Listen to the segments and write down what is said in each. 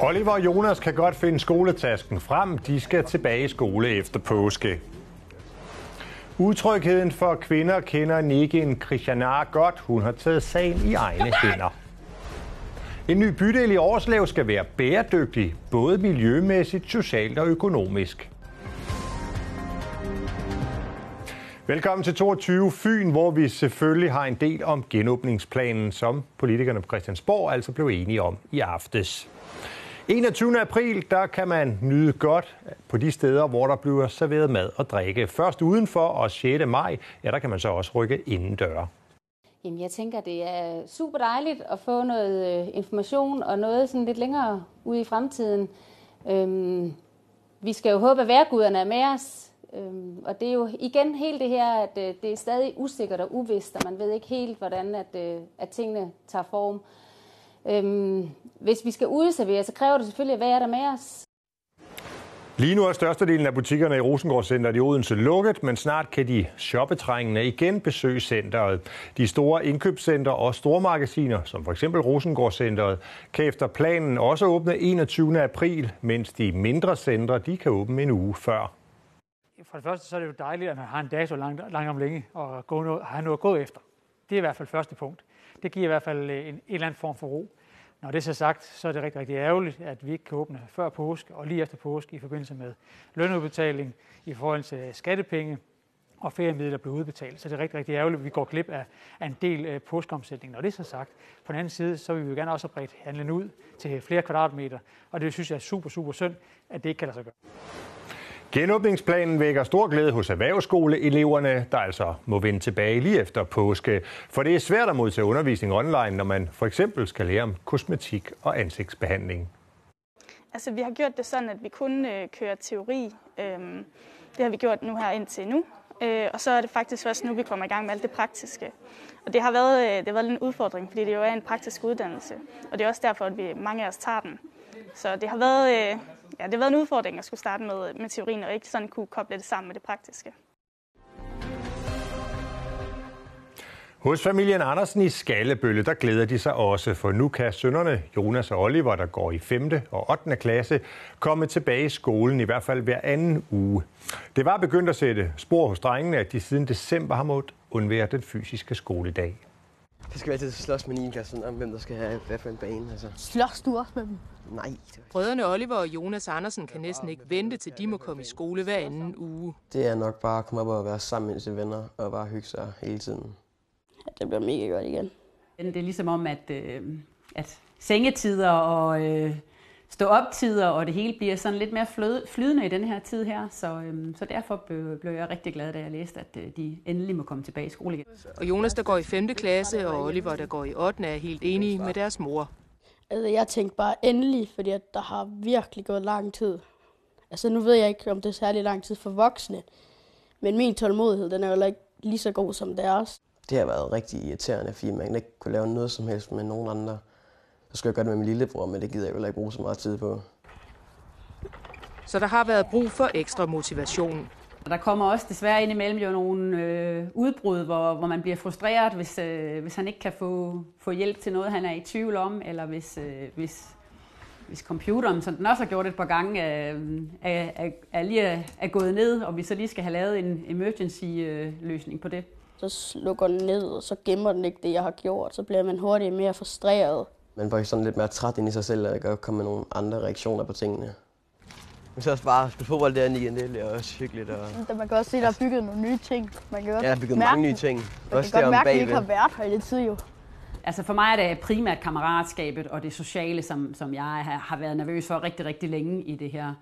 Oliver og Jonas kan godt finde skoletasken frem. De skal tilbage i skole efter påske. Utrygheden for kvinder kender Nigin Christianar godt. Hun har taget sagen i egne hænder. En ny bydel i Årslev skal være bæredygtig, både miljømæssigt, socialt og økonomisk. Velkommen til 22 Fyn, hvor vi selvfølgelig har en del om genåbningsplanen, som politikerne på Christiansborg altså blev enige om i aftes. 21. april, der kan man nyde godt på de steder, hvor der bliver serveret mad og drikke. Først udenfor og 6. maj, ja, der kan man så også rykke indendøre. Jamen, jeg tænker, det er super dejligt at få noget øh, information og noget sådan lidt længere ude i fremtiden. Øhm, vi skal jo håbe, at værguderne er med os. Øhm, og det er jo igen helt det her, at øh, det er stadig usikkert og uvist, og man ved ikke helt, hvordan at, øh, at tingene tager form. Øhm, hvis vi skal udservere, så kræver det selvfølgelig at være der med os. Lige nu er størstedelen af butikkerne i Rosengårdscenteret i Odense lukket, men snart kan de shoppetrængende igen besøge centret. De store indkøbscenter og stormagasiner, som for eksempel Rosengårdscenteret, kan efter planen også åbne 21. april, mens de mindre centre de kan åbne en uge før. For det første så er det jo dejligt, at man har en dato langt, langt om længe og gå noget, har noget at gå efter. Det er i hvert fald første punkt. Det giver i hvert fald øh, en, en eller anden form for ro. Når det er så sagt, så er det rigtig, rigtig ærgerligt, at vi ikke kan åbne før påske og lige efter påske i forbindelse med lønudbetaling i forhold til øh, skattepenge og feriemidler bliver udbetalt. Så det er rigtig, rigtig ærgerligt, at vi går glip af, af en del øh, påskeomsætning. Når det er så sagt, på den anden side, så vil vi jo gerne også have bredt handlen ud til flere kvadratmeter, og det synes jeg er super, super synd, at det ikke kan lade sig gøre. Genåbningsplanen vækker stor glæde hos erhvervsskoleeleverne, der altså må vende tilbage lige efter påske. For det er svært at modtage undervisning online, når man for eksempel skal lære om kosmetik og ansigtsbehandling. Altså, vi har gjort det sådan, at vi kun øh, kører teori. Øhm, det har vi gjort nu her indtil nu. Øh, og så er det faktisk først nu, vi kommer i gang med alt det praktiske. Og det har været, øh, det har været en udfordring, fordi det jo er en praktisk uddannelse. Og det er også derfor, at vi, mange af os tager den. Så det har været, øh, ja, det har været en udfordring at skulle starte med, med teorien, og ikke sådan kunne koble det sammen med det praktiske. Hos familien Andersen i Skallebølle, der glæder de sig også, for nu kan sønnerne Jonas og Oliver, der går i 5. og 8. klasse, komme tilbage i skolen i hvert fald hver anden uge. Det var begyndt at sætte spor hos drengene, at de siden december har måttet undvære den fysiske skoledag. Det skal vi altid slås med Nienkassen om, hvem der skal have hvad for en bane. Altså. Slås du også med dem? Nej. Brødrene Oliver og Jonas Andersen kan næsten ikke vente til de må komme i skole hver anden uge. Det er nok bare at komme op og være sammen med sine venner og bare hygge sig hele tiden. Ja, det bliver mega godt igen. Det er ligesom om, at, øh, at sengetider og øh, stå op tider og det hele bliver sådan lidt mere flydende i den her tid her. Så, øh, så derfor blev, blev jeg rigtig glad, da jeg læste, at øh, de endelig må komme tilbage i skole igen. Og Jonas, der går i 5. klasse, og Oliver, der går i 8. er helt enige med deres mor. Altså, jeg tænkte bare endelig, fordi at der har virkelig gået lang tid. Altså, nu ved jeg ikke, om det er særlig lang tid for voksne. Men min tålmodighed, den er jo ikke lige så god som deres. Det har været rigtig irriterende, fordi man ikke kunne lave noget som helst med nogen andre. Så skulle jeg gøre det med min lillebror, men det gider jeg jo ikke bruge så meget tid på. Så der har været brug for ekstra motivation. Der kommer også desværre indimellem jo nogle øh, udbrud, hvor, hvor man bliver frustreret, hvis, øh, hvis han ikke kan få, få hjælp til noget, han er i tvivl om, eller hvis, øh, hvis, hvis computeren, som den også har gjort et par gange, er, er, er lige er, er gået ned, og vi så lige skal have lavet en emergency-løsning øh, på det. Så slukker den ned, og så gemmer den ikke det, jeg har gjort. Så bliver man hurtigt mere frustreret. Man får sådan lidt mere træt ind i sig selv, og kan komme med nogle andre reaktioner på tingene. Men så også bare spille fodbold derinde igen, det er også hyggeligt. Og... Man kan også se, at der er bygget nogle nye ting. Man kan ja, der er bygget mange nye ting. Man også kan godt mærke, at vi ikke har været her i det tid jo. Altså for mig er det primært kammeratskabet og det sociale, som, som jeg har været nervøs for rigtig, rigtig længe i det her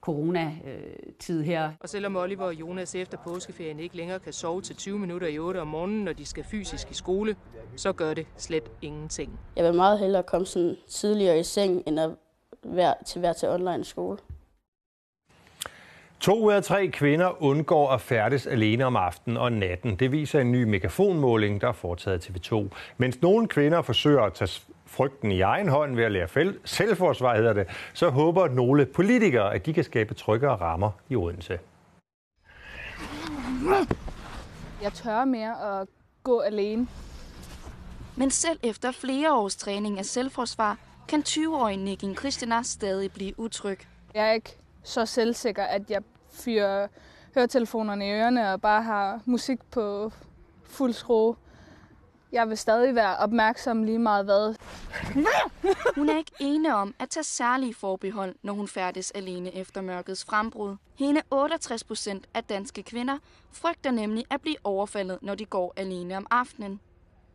coronatid her. Og selvom Oliver og Jonas efter påskeferien ikke længere kan sove til 20 minutter i 8 om morgenen, når de skal fysisk i skole, så gør det slet ingenting. Jeg vil meget hellere komme sådan tidligere i seng, end at være til, være til online skole. To ud af tre kvinder undgår at færdes alene om aftenen og natten. Det viser en ny megafonmåling, der er foretaget TV2. Mens nogle kvinder forsøger at tage frygten i egen hånd ved at lære selvforsvar, hedder det, så håber nogle politikere, at de kan skabe tryggere rammer i Odense. Jeg tør mere at gå alene. Men selv efter flere års træning af selvforsvar, kan 20-årige Nikin Christina stadig blive utryg. Jeg er ikke så selvsikker, at jeg fyrer høretelefonerne i ørerne og bare har musik på fuld skrue. Jeg vil stadig være opmærksom lige meget hvad. Hun er ikke ene om at tage særlige forbehold, når hun færdes alene efter mørkets frembrud. Hele 68 procent af danske kvinder frygter nemlig at blive overfaldet, når de går alene om aftenen.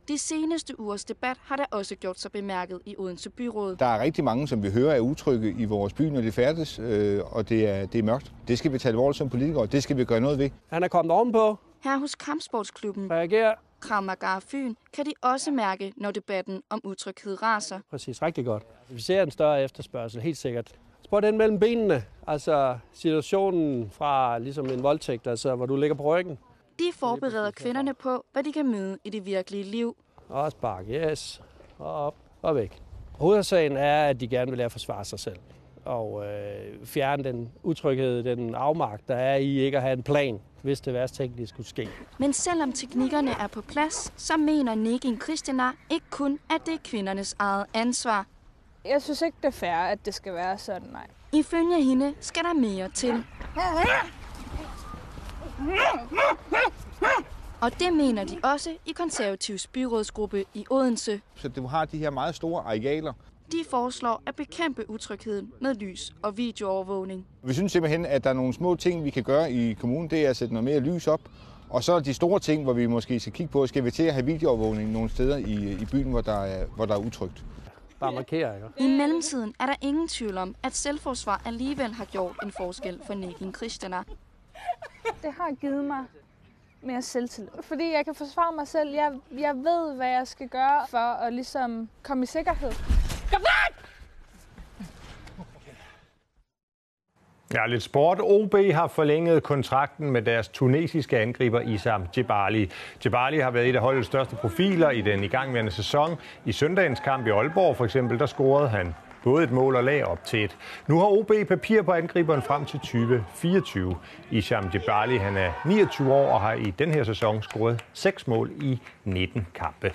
De seneste ugers debat har da også gjort sig bemærket i Odense Byråd. Der er rigtig mange, som vi hører er utrygge i vores by, når de færdes, øh, og det er, det er mørkt. Det skal vi tage alvorligt som politikere, det skal vi gøre noget ved. Han er kommet ovenpå. Her hos Kampsportsklubben Reagerer. Krav Maga Fyn kan de også mærke, når debatten om utryghed raser. Præcis, rigtig godt. Vi ser en større efterspørgsel, helt sikkert. Spørg den mellem benene, altså situationen fra ligesom en voldtægt, altså hvor du ligger på ryggen. De forbereder kvinderne på, hvad de kan møde i det virkelige liv. Og spark, yes. Og op og væk. Hovedsagen er, at de gerne vil lære at forsvare sig selv. Og øh, fjerne den utryghed, den afmagt, der er i ikke at have en plan, hvis det værste tænkelige skulle ske. Men selvom teknikkerne er på plads, så mener Nikin Christina ikke kun, at det er kvindernes eget ansvar. Jeg synes ikke, det er fair, at det skal være sådan, nej. Ifølge hende skal der mere til. Og det mener de også i konservativs byrådsgruppe i Odense. Så du har de her meget store arealer. De foreslår at bekæmpe utrygheden med lys og videoovervågning. Vi synes simpelthen, at der er nogle små ting, vi kan gøre i kommunen. Det er at sætte noget mere lys op. Og så er de store ting, hvor vi måske skal kigge på, skal vi til at have videoovervågning nogle steder i, i byen, hvor der, er, hvor der er utrygt. Bare markere, ikke? I mellemtiden er der ingen tvivl om, at selvforsvar alligevel har gjort en forskel for Nikin Christiana. Det har givet mig mere selvtillid. Fordi jeg kan forsvare mig selv. Jeg, jeg ved, hvad jeg skal gøre for at ligesom komme i sikkerhed. Ja, lidt sport. OB har forlænget kontrakten med deres tunesiske angriber Isam Djibali. Djibali har været et af holdets største profiler i den igangværende sæson. I søndagens kamp i Aalborg for eksempel, der scorede han både et mål og lag op til et. Nu har OB papir på angriberen frem til 2024. Isham Djibali han er 29 år og har i den her sæson scoret 6 mål i 19 kampe.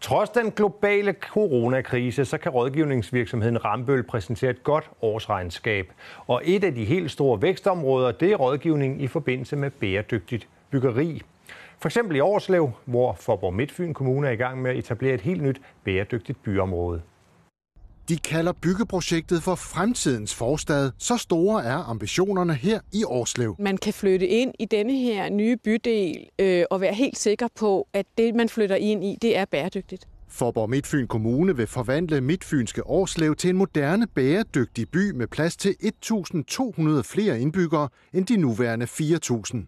Trods den globale coronakrise, så kan rådgivningsvirksomheden Rambøl præsentere et godt årsregnskab. Og et af de helt store vækstområder, det er rådgivning i forbindelse med bæredygtigt byggeri. For eksempel i Årslev, hvor Forborg Midtfyn Kommune er i gang med at etablere et helt nyt bæredygtigt byområde. De kalder byggeprojektet for fremtidens forstad. Så store er ambitionerne her i Årslev. Man kan flytte ind i denne her nye bydel øh, og være helt sikker på, at det, man flytter ind i, det er bæredygtigt. Forborg Midtfyn Kommune vil forvandle Midtfynske Årslev til en moderne, bæredygtig by med plads til 1.200 flere indbyggere end de nuværende 4.000.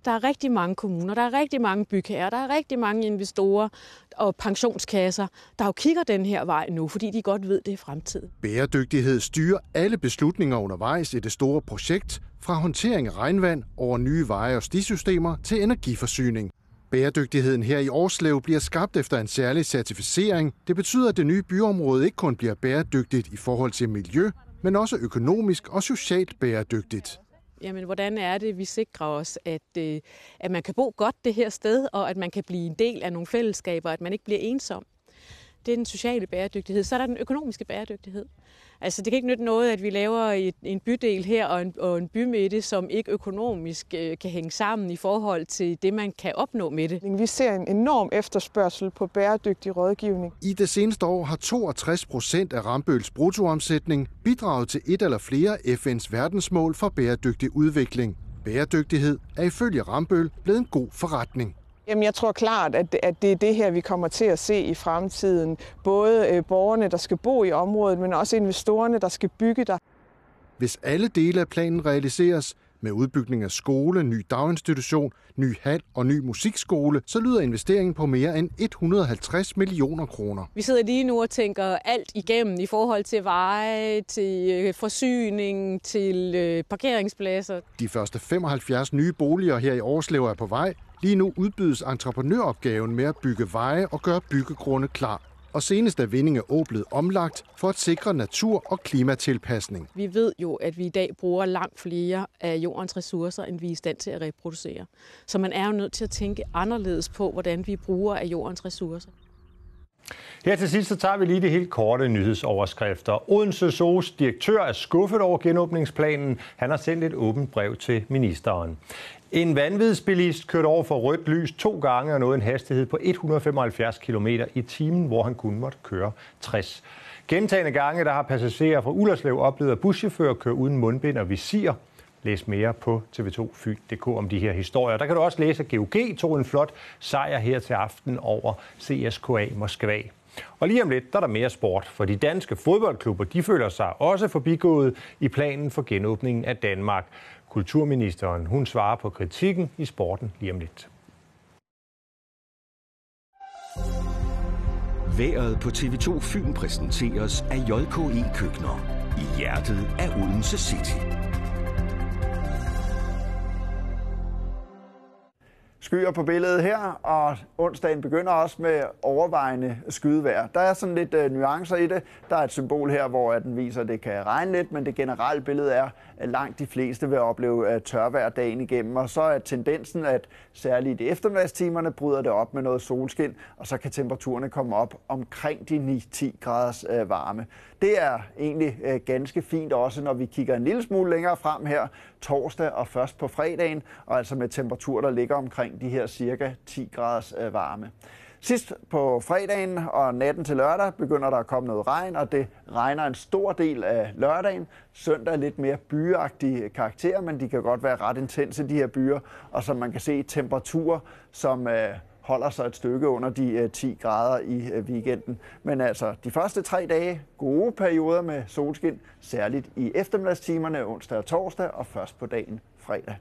Der er rigtig mange kommuner, der er rigtig mange bygherrer, der er rigtig mange investorer og pensionskasser, der jo kigger den her vej nu, fordi de godt ved, det er fremtiden. Bæredygtighed styrer alle beslutninger undervejs i det store projekt, fra håndtering af regnvand over nye veje og stisystemer til energiforsyning. Bæredygtigheden her i Årslev bliver skabt efter en særlig certificering. Det betyder, at det nye byområde ikke kun bliver bæredygtigt i forhold til miljø, men også økonomisk og socialt bæredygtigt. Jamen, hvordan er det, vi sikrer os, at, øh, at man kan bo godt det her sted, og at man kan blive en del af nogle fællesskaber, at man ikke bliver ensom? Det er den sociale bæredygtighed. Så er der den økonomiske bæredygtighed. Altså, det kan ikke nytte noget, at vi laver et, en bydel her og en, og en bymidte, som ikke økonomisk øh, kan hænge sammen i forhold til det, man kan opnå med det. Vi ser en enorm efterspørgsel på bæredygtig rådgivning. I det seneste år har 62 procent af Rambøls bruttoomsætning bidraget til et eller flere FN's verdensmål for bæredygtig udvikling. Bæredygtighed er ifølge Rambøl blevet en god forretning. Jamen, jeg tror klart, at, at det er det her, vi kommer til at se i fremtiden. Både øh, borgerne, der skal bo i området, men også investorerne, der skal bygge der. Hvis alle dele af planen realiseres, med udbygning af skole, ny daginstitution, ny hal og ny musikskole, så lyder investeringen på mere end 150 millioner kroner. Vi sidder lige nu og tænker alt igennem i forhold til veje, til øh, forsyning, til øh, parkeringspladser. De første 75 nye boliger her i Årslev er på vej. Lige nu udbydes entreprenøropgaven med at bygge veje og gøre byggegrunde klar og senest er Vindinge Å blevet omlagt for at sikre natur- og klimatilpasning. Vi ved jo, at vi i dag bruger langt flere af jordens ressourcer, end vi er i stand til at reproducere. Så man er jo nødt til at tænke anderledes på, hvordan vi bruger af jordens ressourcer. Her til sidst så tager vi lige det helt korte nyhedsoverskrifter. Odense Zoos direktør er skuffet over genåbningsplanen. Han har sendt et åbent brev til ministeren. En vanvidsbilist kørte over for rødt lys to gange og nåede en hastighed på 175 km i timen, hvor han kun måtte køre 60. Gentagende gange der har passagerer fra Ullerslev oplevet, at buschauffører kører uden mundbind og visir. Læs mere på tv2 Fyn.dk om de her historier. Der kan du også læse, at GOG tog en flot sejr her til aften over CSKA Moskva. Og lige om lidt, der er der mere sport, for de danske fodboldklubber, de føler sig også forbigået i planen for genåbningen af Danmark. Kulturministeren, hun svarer på kritikken i sporten lige om lidt. Været på TV2 Fyn præsenteres af JKE Køkkener i hjertet af Odense City. Skyer på billedet her, og onsdagen begynder også med overvejende skydevejr. Der er sådan lidt uh, nuancer i det. Der er et symbol her, hvor den viser, at det kan regne lidt, men det generelle billede er, at langt de fleste vil opleve uh, tørvejr dagen igennem. Og så er tendensen, at særligt i eftermiddagstimerne bryder det op med noget solskin, og så kan temperaturerne komme op omkring de 9-10 graders uh, varme. Det er egentlig øh, ganske fint også, når vi kigger en lille smule længere frem her, torsdag og først på fredagen, og altså med temperaturer, der ligger omkring de her cirka 10 graders øh, varme. Sidst på fredagen og natten til lørdag begynder der at komme noget regn, og det regner en stor del af lørdagen. Søndag er lidt mere byagtige karakterer, men de kan godt være ret intense, de her byer. Og som man kan se, temperaturer, som øh, holder sig et stykke under de øh, 10 grader i øh, weekenden. Men altså, de første tre dage, gode perioder med solskin, særligt i eftermiddagstimerne onsdag og torsdag, og først på dagen fredag.